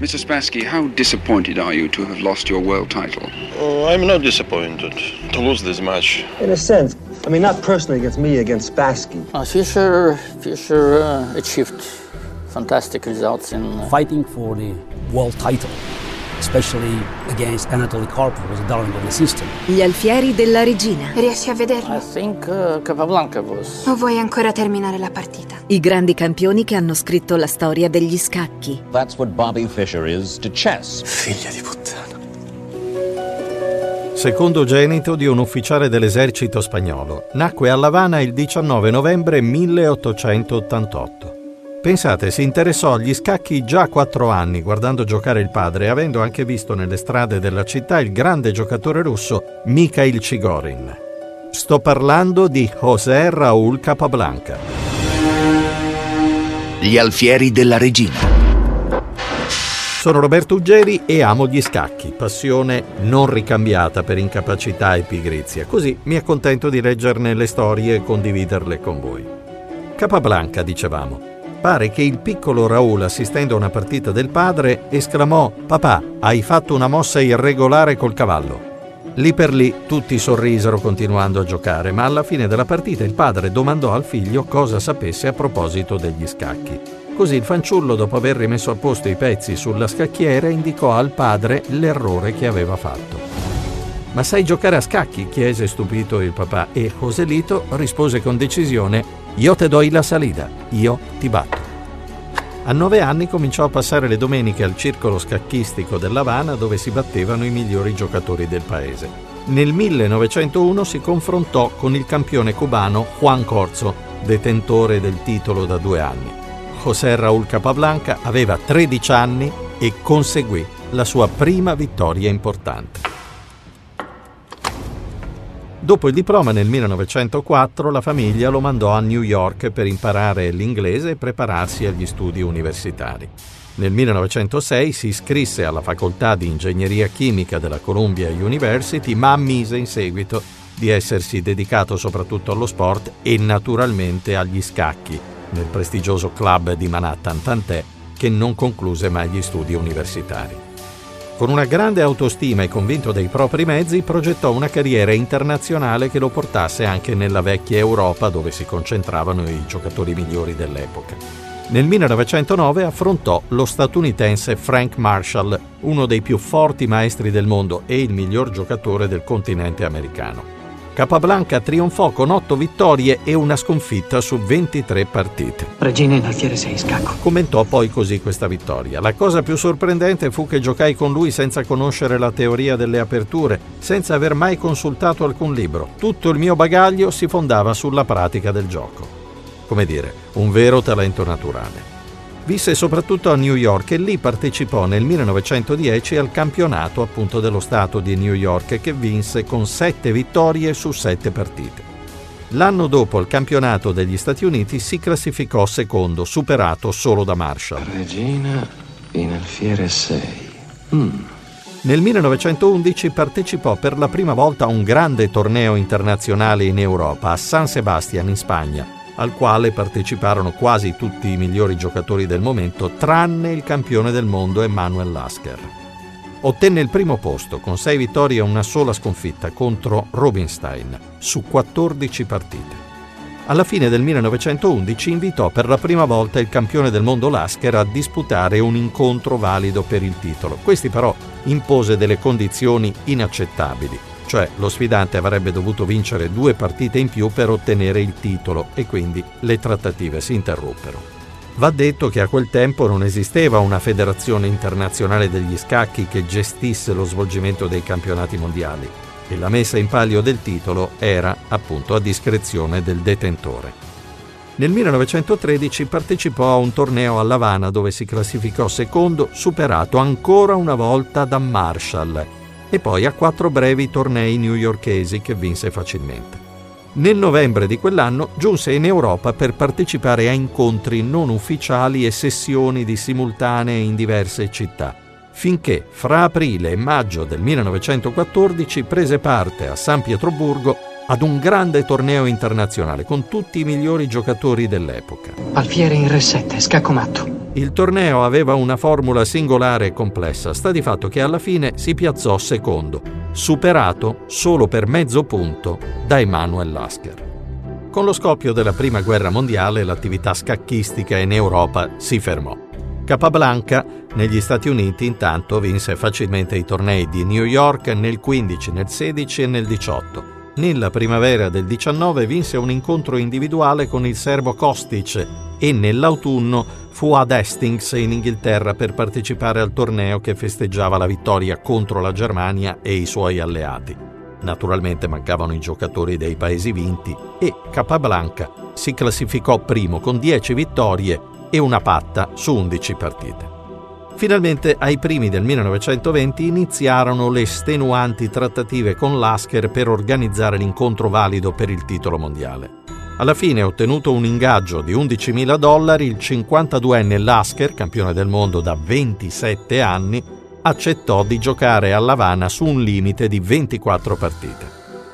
Mr. Spassky, how disappointed are you to have lost your world title? Oh, I'm not disappointed to lose this match. In a sense. I mean, not personally against me, against Spassky. Uh, Fischer, Fischer uh, achieved fantastic results in uh, fighting for the world title, especially against Anatoly Karpov, who was a darling of the system. Gli alfieri della regina. Riesci a vederlo? I think uh, Capablanca was. O vuoi ancora terminare la partita? I grandi campioni che hanno scritto la storia degli scacchi. That's what Bobby Fischer is to chess. Figlia di puttana. Secondogenito di un ufficiale dell'esercito spagnolo, nacque a Lavana il 19 novembre 1888. Pensate, si interessò agli scacchi già a quattro anni guardando giocare il padre, avendo anche visto nelle strade della città il grande giocatore russo Mikhail Chigorin. Sto parlando di José Raúl Capablanca. Gli alfieri della regina. Sono Roberto Uggeri e amo gli scacchi, passione non ricambiata per incapacità e pigrizia, così mi accontento di leggerne le storie e condividerle con voi. Capablanca, dicevamo. Pare che il piccolo Raul, assistendo a una partita del padre, esclamò Papà, hai fatto una mossa irregolare col cavallo. Lì per lì tutti sorrisero continuando a giocare, ma alla fine della partita il padre domandò al figlio cosa sapesse a proposito degli scacchi. Così il fanciullo, dopo aver rimesso a posto i pezzi sulla scacchiera, indicò al padre l'errore che aveva fatto. Ma sai giocare a scacchi? chiese stupito il papà e Joselito rispose con decisione Io te do la salida, io ti batto. A nove anni cominciò a passare le domeniche al circolo scacchistico dell'Havana dove si battevano i migliori giocatori del paese. Nel 1901 si confrontò con il campione cubano Juan Corzo, detentore del titolo da due anni. José Raúl Capablanca aveva 13 anni e conseguì la sua prima vittoria importante. Dopo il diploma nel 1904 la famiglia lo mandò a New York per imparare l'inglese e prepararsi agli studi universitari. Nel 1906 si iscrisse alla facoltà di ingegneria chimica della Columbia University, ma ammise in seguito di essersi dedicato soprattutto allo sport e naturalmente agli scacchi, nel prestigioso club di Manhattan, tant'è che non concluse mai gli studi universitari. Con una grande autostima e convinto dei propri mezzi, progettò una carriera internazionale che lo portasse anche nella vecchia Europa dove si concentravano i giocatori migliori dell'epoca. Nel 1909 affrontò lo statunitense Frank Marshall, uno dei più forti maestri del mondo e il miglior giocatore del continente americano. Capablanca trionfò con 8 vittorie e una sconfitta su 23 partite. Regina in alfiere 6 scacco. Commentò poi così questa vittoria. La cosa più sorprendente fu che giocai con lui senza conoscere la teoria delle aperture, senza aver mai consultato alcun libro. Tutto il mio bagaglio si fondava sulla pratica del gioco. Come dire, un vero talento naturale. Visse soprattutto a New York e lì partecipò nel 1910 al campionato appunto dello Stato di New York che vinse con sette vittorie su sette partite. L'anno dopo al campionato degli Stati Uniti si classificò secondo, superato solo da Marshall. Regina in alfiere 6. Mm. Nel 1911 partecipò per la prima volta a un grande torneo internazionale in Europa, a San Sebastian in Spagna, al quale parteciparono quasi tutti i migliori giocatori del momento, tranne il campione del mondo Emanuel Lasker. Ottenne il primo posto con 6 vittorie e una sola sconfitta contro Rubinstein su 14 partite. Alla fine del 1911 invitò per la prima volta il campione del mondo Lasker a disputare un incontro valido per il titolo. Questi però impose delle condizioni inaccettabili cioè lo sfidante avrebbe dovuto vincere due partite in più per ottenere il titolo e quindi le trattative si interruppero. Va detto che a quel tempo non esisteva una federazione internazionale degli scacchi che gestisse lo svolgimento dei campionati mondiali e la messa in palio del titolo era appunto a discrezione del detentore. Nel 1913 partecipò a un torneo a Lavana dove si classificò secondo, superato ancora una volta da Marshall, e poi a quattro brevi tornei newyorkesi che vinse facilmente. Nel novembre di quell'anno giunse in Europa per partecipare a incontri non ufficiali e sessioni di simultanee in diverse città, finché fra aprile e maggio del 1914 prese parte a San Pietroburgo ad un grande torneo internazionale con tutti i migliori giocatori dell'epoca. Alfiere in Re 7, scacco matto. Il torneo aveva una formula singolare e complessa, sta di fatto che alla fine si piazzò secondo, superato solo per mezzo punto da Emanuel Lasker. Con lo scoppio della Prima Guerra Mondiale l'attività scacchistica in Europa si fermò. Capablanca negli Stati Uniti intanto vinse facilmente i tornei di New York nel 15, nel 16 e nel 18. Nella primavera del 19 vinse un incontro individuale con il serbo Kostic e nell'autunno fu ad Hastings in Inghilterra per partecipare al torneo che festeggiava la vittoria contro la Germania e i suoi alleati. Naturalmente mancavano i giocatori dei paesi vinti e Capablanca si classificò primo con 10 vittorie e una patta su 11 partite. Finalmente ai primi del 1920 iniziarono le stenuanti trattative con Lasker per organizzare l'incontro valido per il titolo mondiale. Alla fine, ottenuto un ingaggio di 11.000 dollari, il 52enne Lasker, campione del mondo da 27 anni, accettò di giocare a Lavana su un limite di 24 partite.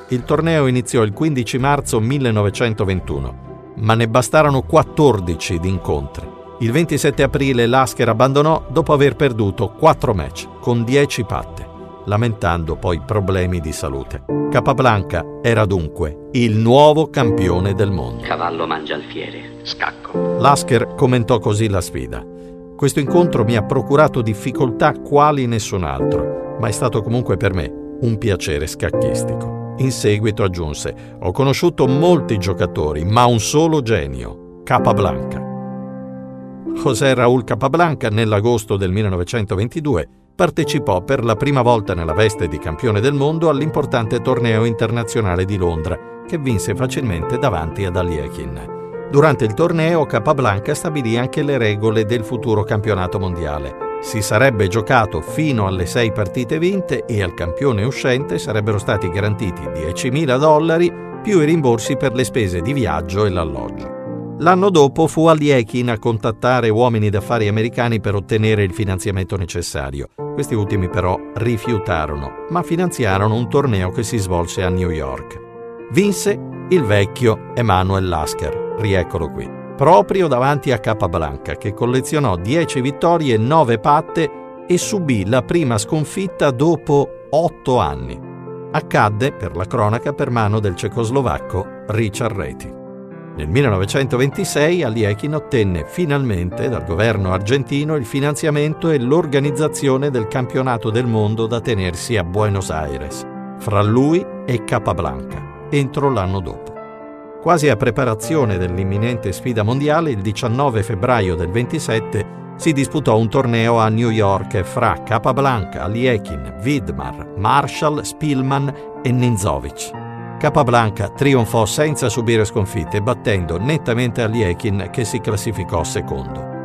Il torneo iniziò il 15 marzo 1921 ma ne bastarono 14 di incontri. Il 27 aprile Lasker abbandonò dopo aver perduto 4 match con 10 patte, lamentando poi problemi di salute. Capablanca era dunque il nuovo campione del mondo. Cavallo mangia alfiere, scacco. Lasker commentò così la sfida. Questo incontro mi ha procurato difficoltà quali nessun altro, ma è stato comunque per me un piacere scacchistico. In seguito aggiunse, ho conosciuto molti giocatori, ma un solo genio, Capablanca. José Raúl Capablanca nell'agosto del 1922 partecipò per la prima volta nella veste di campione del mondo all'importante torneo internazionale di Londra, che vinse facilmente davanti ad Aliekin. Durante il torneo Capablanca stabilì anche le regole del futuro campionato mondiale si sarebbe giocato fino alle sei partite vinte e al campione uscente sarebbero stati garantiti 10.000 dollari più i rimborsi per le spese di viaggio e l'alloggio. L'anno dopo fu Aliekin a contattare uomini d'affari americani per ottenere il finanziamento necessario. Questi ultimi però rifiutarono, ma finanziarono un torneo che si svolse a New York. Vinse il vecchio Emanuel Lasker, rieccolo qui proprio davanti a Capablanca, che collezionò 10 vittorie e 9 patte e subì la prima sconfitta dopo 8 anni. Accadde, per la cronaca, per mano del cecoslovacco Richard Reti. Nel 1926 Aliekin ottenne finalmente dal governo argentino il finanziamento e l'organizzazione del campionato del mondo da tenersi a Buenos Aires, fra lui e Capablanca, entro l'anno dopo. Quasi a preparazione dell'imminente sfida mondiale, il 19 febbraio del 27 si disputò un torneo a New York fra Capablanca, Aliekin, Widmar, Marshall, Spillman e Ninzovic. Capablanca trionfò senza subire sconfitte, battendo nettamente Aliekin che si classificò secondo.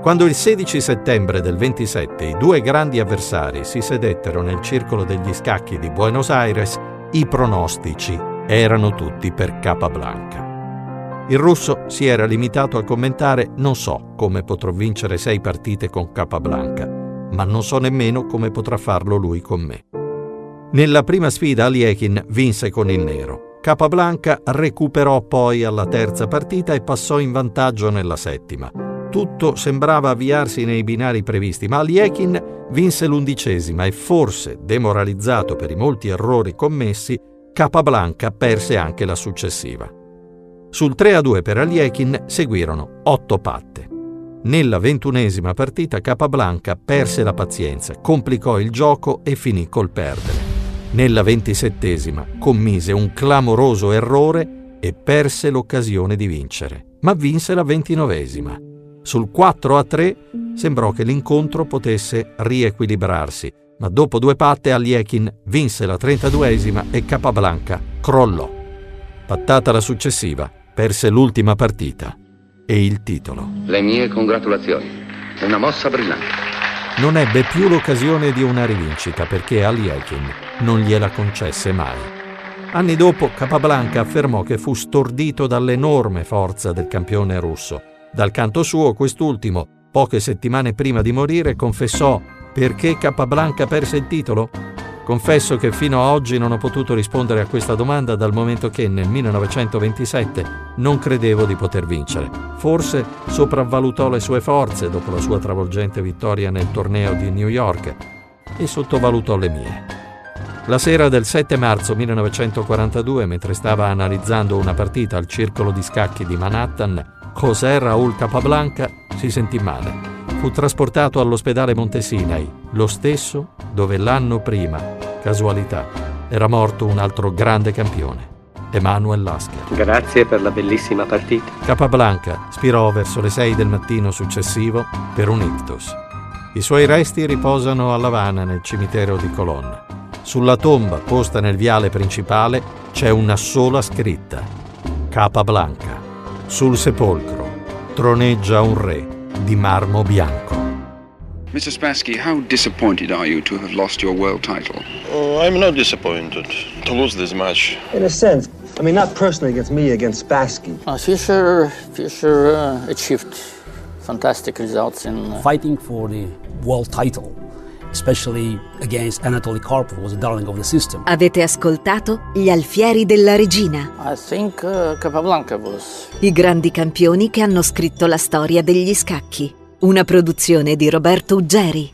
Quando il 16 settembre del 27 i due grandi avversari si sedettero nel circolo degli scacchi di Buenos Aires, i pronostici erano tutti per Capablanca. Il russo si era limitato a commentare non so come potrò vincere sei partite con Capablanca, ma non so nemmeno come potrà farlo lui con me. Nella prima sfida Aliekin vinse con il nero. Capablanca recuperò poi alla terza partita e passò in vantaggio nella settima. Tutto sembrava avviarsi nei binari previsti, ma Aliekin vinse l'undicesima e forse, demoralizzato per i molti errori commessi, Capablanca perse anche la successiva. Sul 3-2 per Aliekin seguirono otto patte. Nella ventunesima partita Capablanca perse la pazienza, complicò il gioco e finì col perdere. Nella ventisettesima commise un clamoroso errore e perse l'occasione di vincere, ma vinse la ventinovesima. Sul 4-3 sembrò che l'incontro potesse riequilibrarsi, ma dopo due patte Aliekin vinse la 32esima e Capablanca crollò. Pattata la successiva, perse l'ultima partita e il titolo. Le mie congratulazioni. Una mossa brillante. Non ebbe più l'occasione di una rivincita perché Aliekin non gliela concesse mai. Anni dopo Capablanca affermò che fu stordito dall'enorme forza del campione russo. Dal canto suo, quest'ultimo, poche settimane prima di morire, confessò perché Capablanca perse il titolo? Confesso che fino a oggi non ho potuto rispondere a questa domanda dal momento che nel 1927 non credevo di poter vincere. Forse sopravvalutò le sue forze dopo la sua travolgente vittoria nel torneo di New York e sottovalutò le mie. La sera del 7 marzo 1942, mentre stava analizzando una partita al circolo di scacchi di Manhattan, José Raúl Capablanca si sentì male. Fu trasportato all'ospedale Montesinai, lo stesso dove l'anno prima, casualità, era morto un altro grande campione, Emanuel Lasker. Grazie per la bellissima partita. Capablanca spirò verso le 6 del mattino successivo per un ictus. I suoi resti riposano a Lavana nel cimitero di Colonna. Sulla tomba posta nel viale principale c'è una sola scritta: Capablanca. Sul sepolcro troneggia un re di marmo bianco. Mr. Spassky, how disappointed are you to have lost your world title? Oh, I'm not disappointed to lose this match. In a sense, I mean, not personally against me, against Spassky. Uh, Fischer, Fischer uh, achieved fantastic results in uh, fighting for the world title. Especially against Anatoly Karpov, was a darling of the system. Avete ascoltato Gli alfieri della regina? I think uh, Capablanca was. I grandi campioni che hanno scritto la storia degli scacchi. Una produzione di Roberto Uggeri.